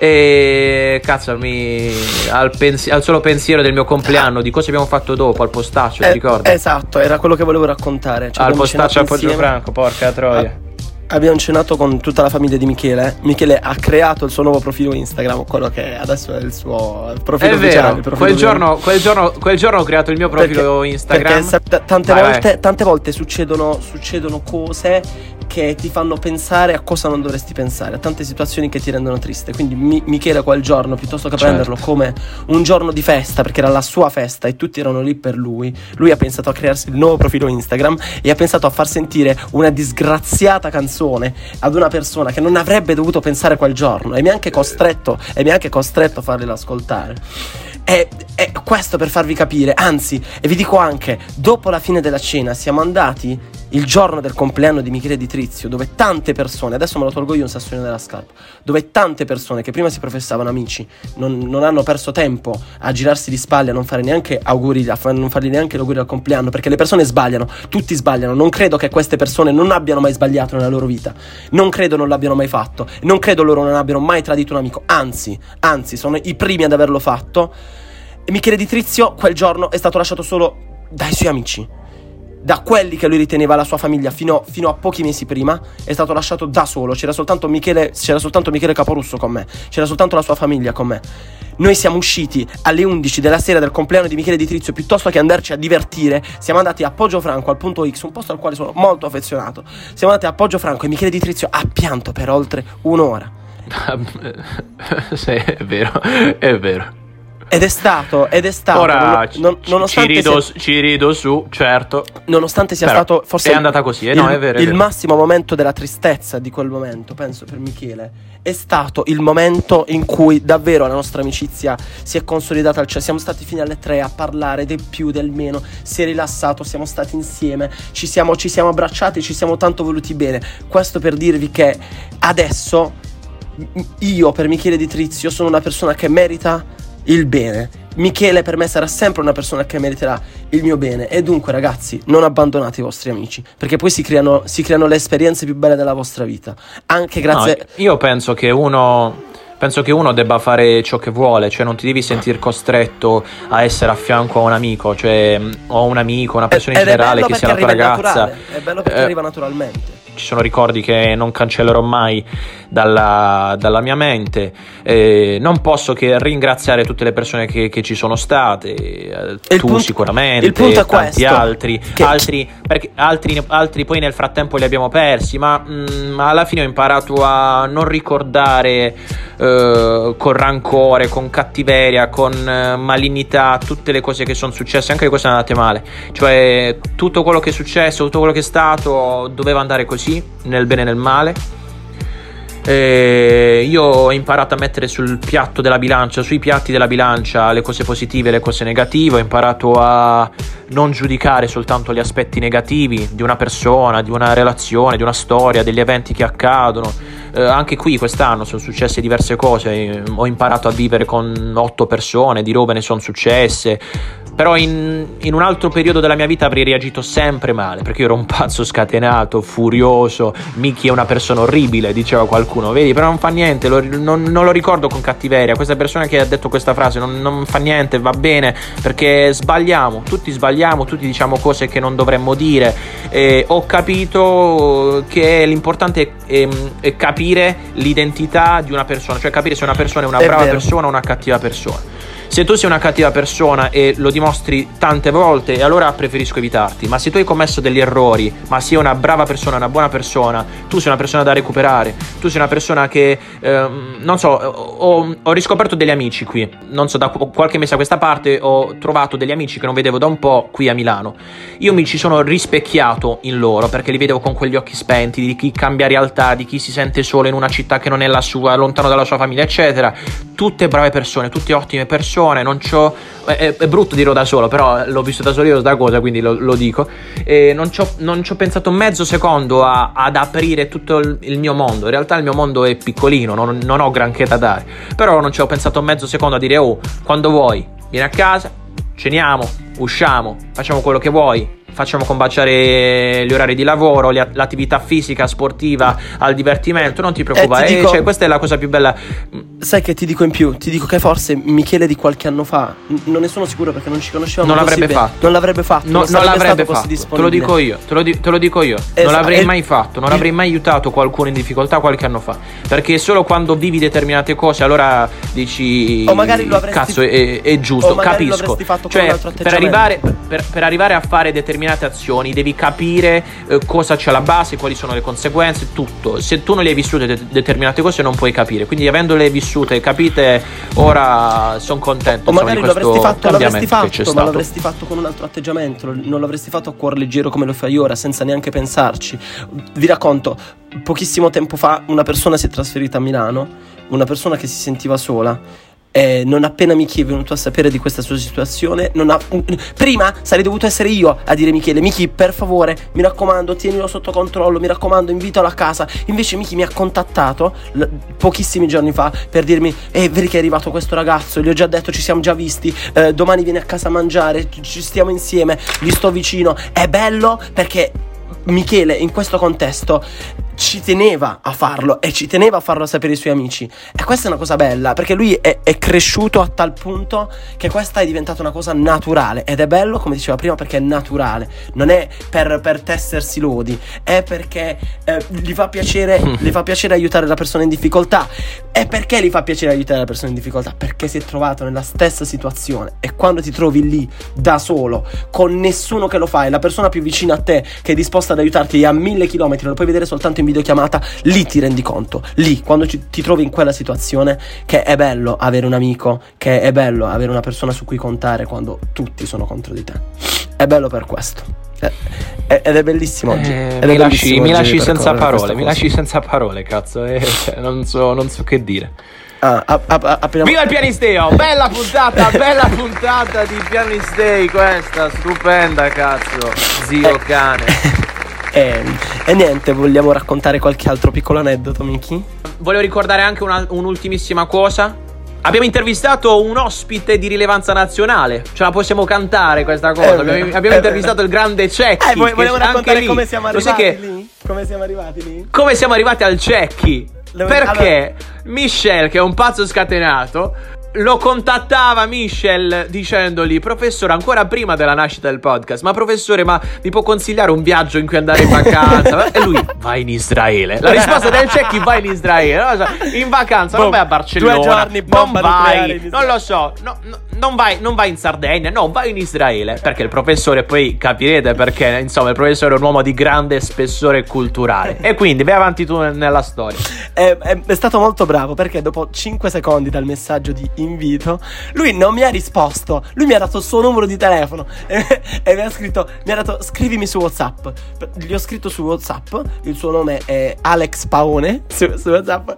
E cazzo, mi, al, pensi- al solo pensiero del mio compleanno, di cosa abbiamo fatto dopo al postaccio, ti Eh, ricordi? Esatto, era quello che volevo raccontare. Cioè, al postaccio a Poggio. Franco, porca troia. Abbiamo cenato con tutta la famiglia di Michele. Michele ha creato il suo nuovo profilo Instagram, quello che adesso è il suo profilo È ufficiale. vero, profilo quel giorno, quel, giorno, quel giorno ho creato il mio profilo Instagram. Perché sa- t- tante, Vai, volte, vai. tante volte succedono, succedono cose che ti fanno pensare a cosa non dovresti pensare, a tante situazioni che ti rendono triste. Quindi Mi- Michele quel giorno, piuttosto che Certo. prenderlo come un giorno di festa, perché era la sua festa e tutti erano lì per lui, lui ha pensato a crearsi il nuovo profilo Instagram e ha pensato a far sentire una disgraziata canzone ad una persona che non avrebbe dovuto pensare quel giorno e mi ha anche costretto, e mi ha anche costretto a farglielo ascoltare. E, e questo per farvi capire, anzi, e vi dico anche, dopo la fine della cena siamo andati il giorno del compleanno di Michele Di Trizio, dove tante persone, adesso me lo tolgo io un sassolino della scarpa, dove tante persone che prima si professavano amici non, non hanno perso tempo a girarsi di spalle, a non fare neanche auguri, a fa- non fargli neanche l'auguri al compleanno, perché le persone sbagliano, tutti sbagliano, non credo che queste persone non abbiano mai sbagliato nella loro vita, non credo non l'abbiano mai fatto, non credo loro non abbiano mai tradito un amico, anzi, anzi, sono i primi ad averlo fatto. E Michele Di Trizio quel giorno è stato lasciato solo dai suoi amici. Da quelli che lui riteneva la sua famiglia fino, fino a pochi mesi prima, è stato lasciato da solo. C'era soltanto, Michele, c'era soltanto Michele Caporusso con me, c'era soltanto la sua famiglia con me. Noi siamo usciti alle 11 della sera del compleanno di Michele Di Trizio, piuttosto che andarci a divertire, siamo andati a Poggio Franco, al punto X, un posto al quale sono molto affezionato. Siamo andati a Poggio Franco e Michele Di Trizio ha pianto per oltre un'ora. sì, è vero, è vero. Ed è stato, ed è stato, Ora non- non- ci- nonostante ci, rido, sia- ci rido su, certo. nonostante sia Però stato forse è andata così, eh? il, No, è vero, è il vero. massimo momento della tristezza di quel momento, penso per Michele, è stato il momento in cui davvero la nostra amicizia si è consolidata, cioè siamo stati fino alle tre a parlare del più, del meno, si è rilassato, siamo stati insieme, ci siamo, ci siamo abbracciati, ci siamo tanto voluti bene. Questo per dirvi che adesso io per Michele Di Trizio sono una persona che merita il bene. Michele per me sarà sempre una persona che meriterà il mio bene e dunque ragazzi non abbandonate i vostri amici perché poi si creano, si creano le esperienze più belle della vostra vita anche grazie No, io penso che uno. Penso che uno debba fare ciò che vuole, cioè non ti devi sentir costretto a essere a fianco a un amico, cioè mh, o un amico, una persona in Ed generale che sia la tua ragazza. naturale, è bello perché Eh, arriva naturalmente ci sono ricordi che non cancellerò mai dalla, dalla mia mente. Eh, non posso che ringraziare tutte le persone che, che ci sono state, eh, il tu punto- sicuramente, il punto è tanti questo, altri, che- altri, perché altri, altri poi nel frattempo li abbiamo persi, ma mm, alla fine ho imparato a non ricordare eh, con rancore, con cattiveria, con eh, malignità tutte le cose che sono successe, anche le cose andate male. Cioè, tutto quello che è successo, tutto quello che è stato, doveva andare così, nel bene e nel male. E io ho imparato a mettere sul piatto della bilancia, sui piatti della bilancia, le cose positive e le cose negative. Ho imparato a non giudicare soltanto gli aspetti negativi di una persona, di una relazione, di una storia, degli eventi che accadono. Eh, anche qui quest'anno sono successe diverse cose. eh, Ho imparato a vivere con otto persone, di robe ne sono successe. Però in, in un altro periodo della mia vita avrei reagito sempre male, perché io ero un pazzo scatenato, furioso, Miki è una persona orribile, diceva qualcuno, vedi, però non fa niente, lo- non, non lo ricordo con cattiveria, questa persona che ha detto questa frase non, non fa niente, va bene, perché sbagliamo, tutti sbagliamo, tutti diciamo cose che non dovremmo dire, e ho capito che l'importante è, è capire l'identità di una persona, cioè capire se una persona è una È brava vero. persona o una cattiva persona. Se tu sei una cattiva persona e lo dimostri tante volte, allora preferisco evitarti. Ma se tu hai commesso degli errori, ma sei una brava persona, una buona persona, tu sei una persona da recuperare, tu sei una persona che, ehm, non so, ho, ho riscoperto degli amici qui. Non so, da qu- qualche mese a questa parte ho trovato degli amici che non vedevo da un po' qui a Milano. Io mi ci sono rispecchiato in loro perché li vedevo con quegli occhi spenti, di chi cambia realtà, di chi si sente solo in una città che non è la sua, lontano dalla sua famiglia, eccetera. Tutte brave persone, tutte ottime persone. Non c'ho. È, è brutto dirlo da solo, però l'ho visto da solo io sta cosa, quindi lo, lo dico. E non ci ho pensato mezzo secondo a- ad aprire tutto il, il mio mondo. In realtà il mio mondo è piccolino, non, non ho granché da dare. Però non ci ho pensato mezzo secondo a dire, oh, quando vuoi, vieni a casa, ceniamo, usciamo, facciamo quello che vuoi. Facciamo combaciare gli orari di lavoro, l'attività fisica, sportiva, al divertimento, non ti preoccupare. ti Eh, dico- cioè, questa è la cosa più bella. Sai che ti dico in più? Ti dico che forse Michele di qualche anno fa, non ne sono sicuro perché non ci conoscevamo Non l'avrebbe fatto. Non l'avrebbe fatto. No, non sarebbe l'avrebbe fatto, te lo dico io, te lo, di- te lo dico io. Esatto, non l'avrei e- mai fatto, non avrei mai aiutato qualcuno in difficoltà qualche anno fa. Perché solo quando vivi determinate cose, allora dici. O magari lo avresti- Cazzo, è, è giusto, capisco. cioè, per arrivare, per, per arrivare a fare determinate azioni, devi capire eh, cosa c'è alla base, quali sono le conseguenze, tutto. Se tu non le hai vissute de- determinate cose, non puoi capire. Quindi, avendole vissute capite, ora sono contento. O insomma, magari di lo avresti fatto, l'avresti ma l'avresti fatto con un altro atteggiamento, non l'avresti fatto a cuor leggero come lo fai ora, senza neanche pensarci. Vi racconto, pochissimo tempo fa una persona si è trasferita a Milano, una persona che si sentiva sola. E non appena Michi è venuto a sapere di questa sua situazione, ha- prima sarei dovuto essere io a dire Michele, Michi, per favore, mi raccomando, tienilo sotto controllo, mi raccomando, invitalo a casa. Invece Michi mi ha contattato l- pochissimi giorni fa per dirmi, eh, vedi che è arrivato questo ragazzo, gli ho già detto, ci siamo già visti, eh, domani vieni a casa a mangiare, ci stiamo insieme, gli sto vicino. È bello perché Michele in questo contesto ci teneva a farlo e ci teneva a farlo sapere ai suoi amici. E questa è una cosa bella perché lui è, è cresciuto a tal punto che questa è diventata una cosa naturale. Ed è bello, come diceva prima, perché è naturale. Non è per, per tessersi lodi, è perché eh, gli, fa piacere, gli fa piacere aiutare la persona in difficoltà. E perché gli fa piacere aiutare la persona in difficoltà? Perché si è trovato nella stessa situazione. E quando ti trovi lì da solo, con nessuno che lo fa, e la persona più vicina a te che è disposta ad aiutarti a mille chilometri, lo puoi vedere soltanto in videochiamata, lì ti rendi conto. Lì, quando ci- ti trovi in quella situazione, che è bello avere un amico, che è bello avere una persona su cui contare quando tutti sono contro di te. È bello per questo. Eh, eh, Ed è bellissimo oggi. Eh, è mi lasci, mi lasci senza parole, mi cosa. lasci senza parole, cazzo. eh, cioè, non, so, non so che dire. Ah, a- a- a- Viva il pianisteo! Bella puntata, bella puntata di pianistei questa, stupenda, cazzo. Zio Eh. cane. E, e niente, vogliamo raccontare qualche altro piccolo aneddoto, Miki? Volevo ricordare anche una- un'ultimissima cosa. Abbiamo intervistato un ospite di rilevanza nazionale. Ce la possiamo cantare questa cosa. Vero, abbiamo è abbiamo intervistato vero. il grande Cecchi. Eh, vo- che vogliamo anche raccontare lì- come siamo arrivati che- lì? Come siamo arrivati lì? Come siamo arrivati al Cecchi? Perché Michel, che è un pazzo scatenato, lo contattava Michel dicendogli: Professore, ancora prima della nascita del podcast, ma professore, ma mi può consigliare un viaggio in cui andare in vacanza? e lui vai in Israele. La risposta del Cecchi vai in Israele. Non so, in vacanza, non Boom. vai a Barcellona. Due giorni, non vai, non lo so, no, no, non, vai, non vai in Sardegna, no, vai in Israele. Perché il professore, poi capirete perché, insomma, il professore è un uomo di grande spessore culturale. E quindi vai avanti tu nella storia. È, è- è stato molto bravo perché dopo 5 secondi dal messaggio di invito, lui non mi ha risposto. Lui mi ha dato il suo numero di telefono e, e mi ha scritto: Mi ha dato scrivimi su WhatsApp. Gli ho scritto su WhatsApp. Il suo nome è Alex Paone. Su, su WhatsApp.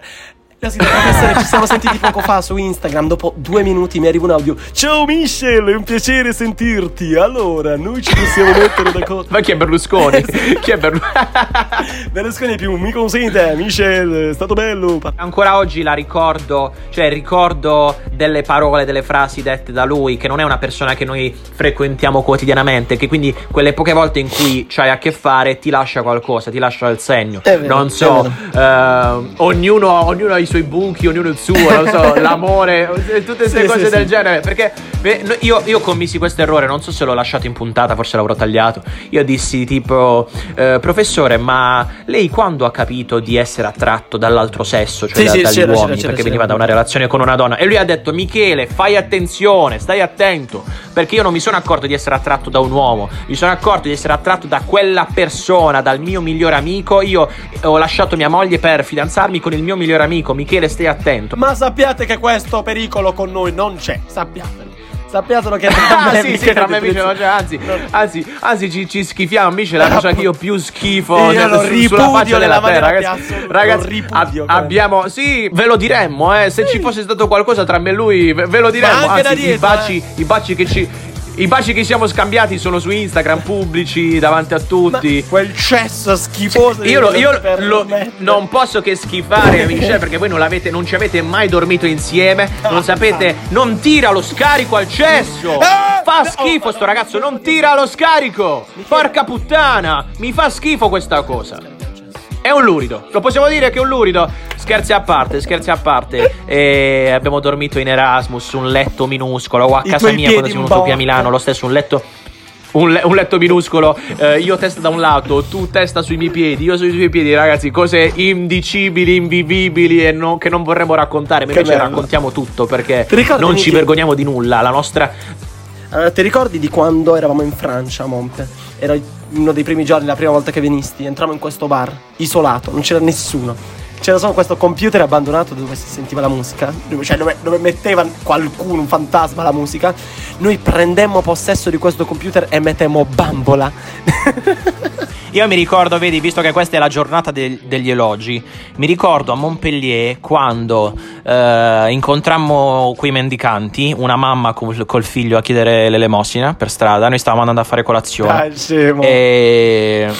Scritto, professore, ci siamo sentiti poco fa su Instagram. Dopo due minuti mi arriva un audio. Ciao Michel, è un piacere sentirti. Allora, noi ci possiamo mettere d'accordo. Ma chi è Berlusconi? chi è Berlusconi? Berlusconi più, mi consente, Michel, è stato bello. Ancora oggi la ricordo, cioè ricordo delle parole, delle frasi dette da lui, che non è una persona che noi frequentiamo quotidianamente, che quindi quelle poche volte in cui c'hai a che fare ti lascia qualcosa, ti lascia il segno. È vero, non so, eh, ognuno, ognuno ha i suoi buchi, ognuno il suo, non so, l'amore, tutte queste Sì, cose sì, del sì. genere. Perché beh, io, io commisi questo errore, non so se l'ho lasciato in puntata, forse l'avrò tagliato. Io dissi tipo, eh, professore, ma lei quando ha capito di essere attratto dall'altro sesso, cioè da- dagli c'era, uomini, c'era, perché c'era. veniva da una relazione con una donna? E lui ha detto, Michele, fai attenzione, stai attento, perché io non mi sono accorto di essere attratto da un uomo, mi sono accorto di essere attratto da quella persona, dal mio migliore amico. Io ho lasciato mia moglie per fidanzarmi con il mio migliore amico, Michele, stai attento. Ma sappiate che questo pericolo con noi non c'è, sappiatelo. Sappiatelo che tra Ah, me sì, e sì, Michele tra me e Michele, Trezzo- cioè, anzi, Non- anzi, anzi, ci, ci schifiamo. Michele è la cosa che io più schifo Io cioè, lo su- sulla faccia della terra. Ragazzi, ragazzi ripudio, come- abbiamo, sì, ve lo diremmo, eh, se ci fosse stato qualcosa tra me e lui, ve, ve lo diremmo. anche da Anzi, i dietro, baci, eh. i baci che ci. I baci che siamo scambiati sono su Instagram pubblici davanti a tutti. Quel cesso schifoso. Io, lo- io lo- non posso che schifare Michelle perché voi non, l'avete, non ci avete mai dormito insieme. Non sapete, non tira lo scarico al cesso. Ah! fa schifo sto ragazzo, non tira lo scarico! Porca puttana! Mi fa schifo questa cosa. È un lurido, lo possiamo dire che è un lurido. Scherzi a parte, scherzi a parte. E abbiamo dormito in Erasmus su un letto minuscolo. O a I casa mia quando siamo venuti qui a Milano, lo stesso, un letto. Un, le- un letto minuscolo, eh, io testa da un lato, tu testa sui miei piedi, io sui tuoi piedi, ragazzi, cose indicibili, invivibili e non- che non vorremmo raccontare, ma Che invece bello. raccontiamo tutto perché non ci vergogniamo di nulla. La nostra Allora, ti ricordi di quando eravamo in Francia Monte? Era uno dei primi giorni, la prima volta che venisti. Entrammo in questo bar, isolato, non c'era nessuno. C'era solo questo computer abbandonato dove si sentiva la musica, cioè dove, dove metteva qualcuno, un fantasma, la musica. Noi prendemmo possesso di questo computer e mettemmo bambola. Io mi ricordo, vedi, visto che questa è la giornata del- degli elogi, mi ricordo a Montpellier quando eh, incontrammo quei mendicanti, una mamma col, col figlio a chiedere l'elemosina per strada, noi stavamo andando a fare colazione. Dai. E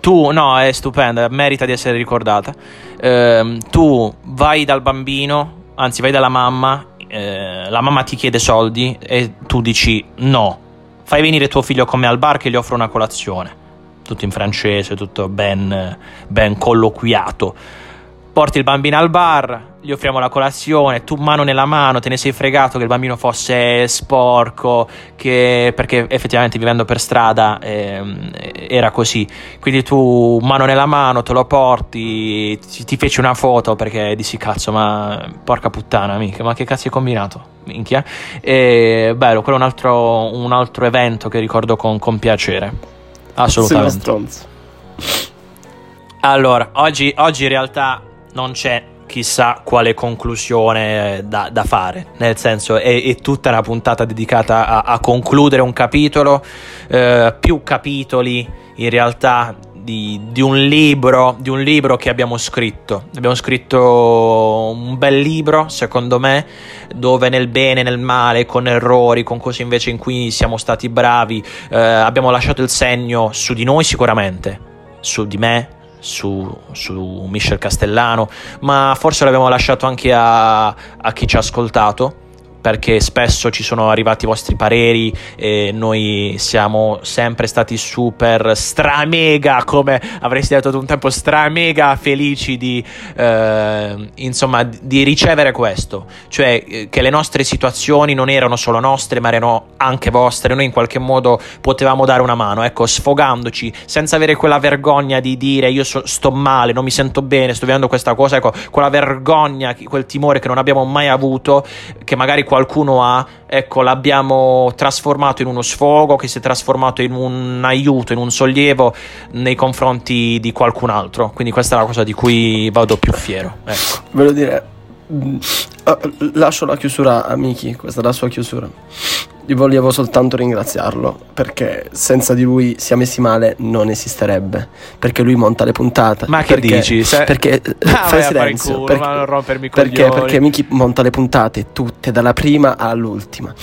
tu, no, è stupenda, merita di essere ricordata. Ehm, tu vai dal bambino, anzi vai dalla mamma, eh, la mamma ti chiede soldi e tu dici no, fai venire tuo figlio con me al bar che gli offro una colazione. Tutto in francese, tutto ben, ben colloquiato. Porti il bambino al bar, gli offriamo la colazione, tu mano nella mano te ne sei fregato che il bambino fosse sporco, che- perché effettivamente vivendo per strada ehm, era così. Quindi tu mano nella mano te lo porti, ti, ti feci una foto perché dissi cazzo ma porca puttana amica, ma che cazzo hai combinato? Minchia. E bello, quello è un altro, un altro evento che ricordo con, con piacere. Assolutamente. Allora, oggi, oggi in realtà non c'è chissà quale conclusione eh, da, da fare, nel senso è, è tutta una puntata dedicata a, a concludere un capitolo, eh, più capitoli in realtà di, di un libro, di un libro che abbiamo scritto. Abbiamo scritto un bel libro, secondo me, dove nel bene, nel male, con errori, con cose invece in cui siamo stati bravi, eh, abbiamo lasciato il segno su di noi sicuramente, su di me, su, su Michel Castellano, ma forse l'abbiamo lasciato anche a, a chi ci ha ascoltato. Perché spesso ci sono arrivati i vostri pareri e noi siamo sempre stati super stramega, come avresti detto tu un tempo, stramega felici di, eh, insomma, di ricevere questo. Cioè eh, che le nostre situazioni non erano solo nostre, ma erano anche vostre. Noi in qualche modo potevamo dare una mano, ecco, sfogandoci, senza avere quella vergogna di dire io so- sto male, non mi sento bene, sto vivendo questa cosa, ecco, quella vergogna, quel timore che non abbiamo mai avuto, che magari qualcuno ha, ecco, l'abbiamo trasformato in uno sfogo, che si è trasformato in un aiuto, in un sollievo nei confronti di qualcun altro. Quindi questa è la cosa di cui vado più fiero, ecco. Voglio dire, mm, eh, lascio la chiusura a Miki, questa è la sua chiusura. Io volevo soltanto ringraziarlo perché senza di lui sia messi male non esisterebbe. Perché lui monta le puntate. Ma che perché, dici? Se- Perché Ah, fai silenzio. culo, perché, ma non rompermi i perché, coglioni. perché Miki monta le puntate tutte, dalla prima all'ultima.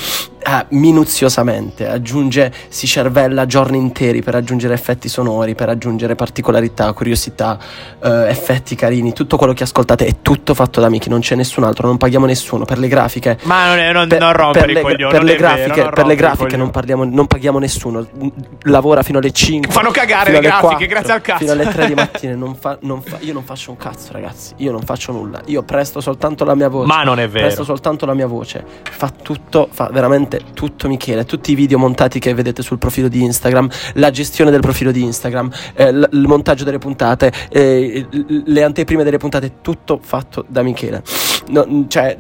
Ah, minuziosamente, aggiunge, si cervella giorni interi per aggiungere effetti sonori, per aggiungere particolarità, curiosità, eh, effetti carini. Tutto quello che ascoltate è tutto fatto da Miki, non c'è nessun altro, non paghiamo nessuno. Per le grafiche Ma non, è, non, per, non rompere per coglioni. per non le è vero, grafiche, non per le grafiche non, parliamo- non paghiamo nessuno. Lavora fino alle 5. Fanno cagare le grafiche, 4, grazie al cazzo. Fino alle 3 di mattina. non fa- fa- io non faccio un cazzo, ragazzi. Io non faccio nulla. Io presto soltanto la mia voce. Ma non è vero. Presto soltanto la mia voce. Fa tutto, fa veramente tutto Michele. Tutti i video montati che vedete sul profilo di Instagram, la gestione del profilo di Instagram, eh, l- il montaggio delle puntate, eh, le anteprime delle puntate, tutto fatto da Michele. No, cioè,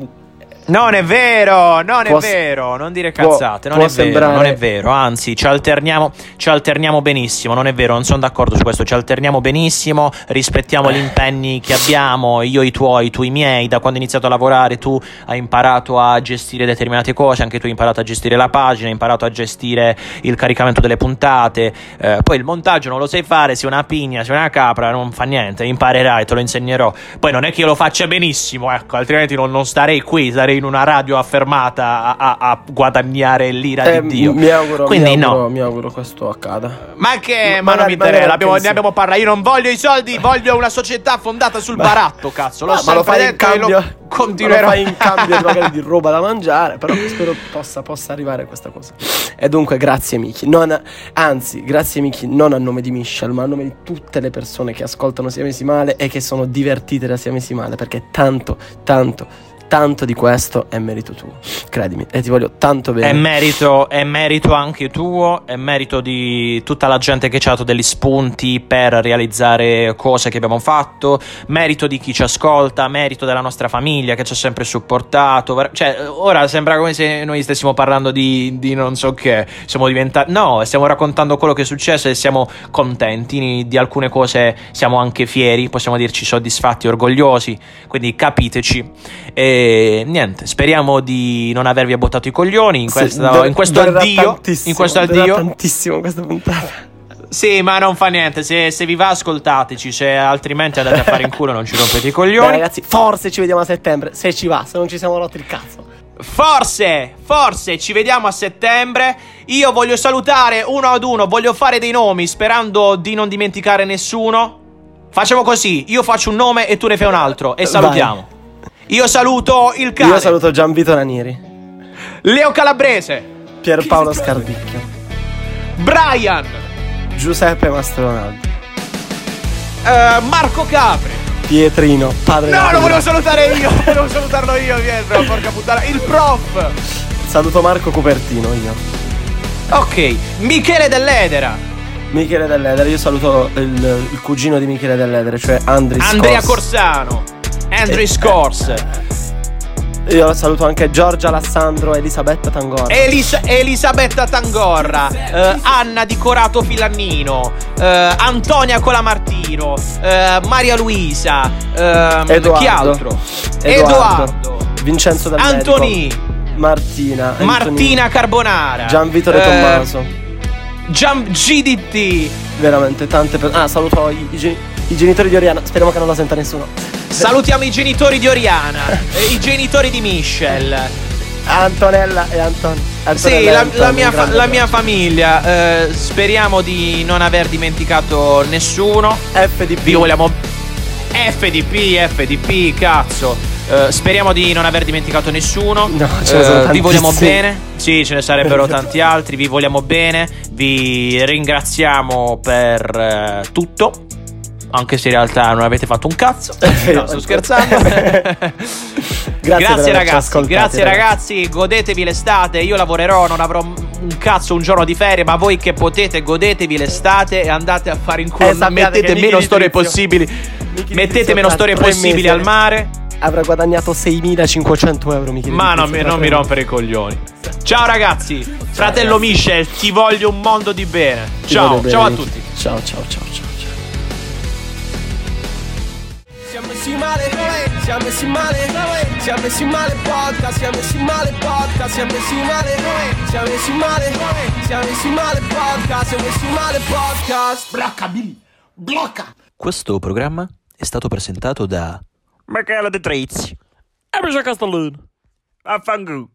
Non è vero, non Può è vero, non dire può- cazzate, non può è vero, sembrare- non è vero, anzi ci alterniamo, ci alterniamo benissimo, non è vero, non sono d'accordo su questo, ci alterniamo benissimo, rispettiamo gli impegni che abbiamo, io i tuoi, tu i miei, da quando ho iniziato a lavorare tu hai imparato a gestire determinate cose, anche tu hai imparato a gestire la pagina, hai imparato a gestire il caricamento delle puntate, eh, poi il montaggio non lo sai fare, sei una pigna, sei una capra, non fa niente, imparerai, te lo insegnerò, poi non è che io lo faccia benissimo, ecco, altrimenti non, non starei qui, starei in una radio affermata a, a- a guadagnare l'ira Eh, di Dio. Mi auguro, Quindi mi auguro, no. mi auguro questo accada. Ma che? Ma Ma, non mi interessa, ne abbiamo parlato. Io non voglio i soldi, voglio una società fondata sul baratto, cazzo. L'ho Ma- ma lo fai in detto cambio, lo continuerò. lo fai in cambio magari di roba da mangiare, però spero possa, possa arrivare questa cosa. E dunque grazie Miki, anzi grazie Miki non a nome di Michelle, ma a nome di tutte le persone che ascoltano Siamesi Male e che sono divertite da Siamesi Male, perché tanto, tanto, tanto di questo è merito tuo, credimi, e ti voglio tanto bene. È merito, è merito anche tuo, è merito di tutta la gente che ci ha dato degli spunti per realizzare cose che abbiamo fatto, merito di chi ci ascolta, merito della nostra famiglia che ci ha sempre supportato. Cioè, ora sembra come se noi stessimo parlando di, di non so che, siamo diventati... No, stiamo raccontando quello che è successo e siamo contenti di alcune cose, siamo anche fieri, possiamo dirci soddisfatti, orgogliosi, quindi capiteci. E niente, speriamo di non avervi bottato i coglioni in, Sì, questo- dur- in questo addio. In questo addio. tantissimo questa puntata. Sì, ma non fa niente. Se, se vi va, ascoltateci. Se altrimenti andate a fare in culo, non ci rompete i Beh, coglioni. ragazzi, forse ci vediamo a settembre, se ci va, se non ci siamo rotti il cazzo. Forse, forse ci vediamo a settembre. Io voglio salutare uno ad uno, voglio fare dei nomi sperando di non dimenticare nessuno. Facciamo così, io faccio un nome e tu ne fai un altro e salutiamo. Io saluto il cane. Io saluto Gianvito Ranieri, Leo Calabrese, Pierpaolo Scardicchio, Brian, Giuseppe Mastronaldo, eh, Marco Capri. Pietrino, padre No, lo volevo salutare io, volevo salutarlo io, Pietro, porca puttana. Il prof. Saluto Marco Cupertino io. Ok, Michele Dell'Edera, Michele Dell'Edere, io saluto il, il cugino di Michele Dell'Edere, cioè Andri Andrea Scors. Corsano, Andrew Scors, Io saluto anche Giorgia Alessandro e Elisabetta Tangora. Elis- Elisabetta Tangorra, eh, Anna di Corato Filannino, eh, Antonia Colamartino, eh, Maria Luisa, ehm, Edoardo. chi altro? Edoardo. Vincenzo Del Antoni, Martina, Anthony, Martina Carbonara, Gian Vittore eh, Tommaso. Gian GDT. Veramente tante persone. Ah, saluto i, i i genitori di Oriana. Speriamo che non la senta nessuno. Salutiamo i genitori di Oriana, eh, i genitori di Michelle. Antonella e Anton. Sì, Antonella e la, Antonio, la mia, fa- la mia famiglia. eh, speriamo di non aver dimenticato nessuno. FDP. Vi vogliamo. FDP, FDP, cazzo. Eh, speriamo di non aver dimenticato nessuno. No, ce ne sono Eh, vi vogliamo bene. Sì, ce ne sarebbero tanti altri. Vi vogliamo bene. Vi ringraziamo per eh, tutto. Anche se in realtà non avete fatto un cazzo. No, sto scherzando. Grazie, grazie ragazzi, grazie ragazzi, godetevi l'estate. Io lavorerò, non avrò un cazzo un giorno di ferie, ma voi che potete, godetevi l'estate e andate a fare in culo. Eh, mettete meno storie possibili. Mettete meno storie possibili al mare. Avrà guadagnato 6.500 euro, Michele. Ma non mi, non mi rompere i coglioni. Ciao ragazzi, fratello Michel, ti voglio un mondo di bene. Ciao, ciao a tutti. Ciao, ciao, ciao, ciao. Messi male, siamo messi male, siamo messi male podcast, siamo messi male podcast, siamo messi male, siamo messi male, siamo messi male podcast, siamo messi male podcast. Blocca Billy, blocca. Questo programma è stato presentato da Michele De Trezzi. E Michele Castellino. Affangu.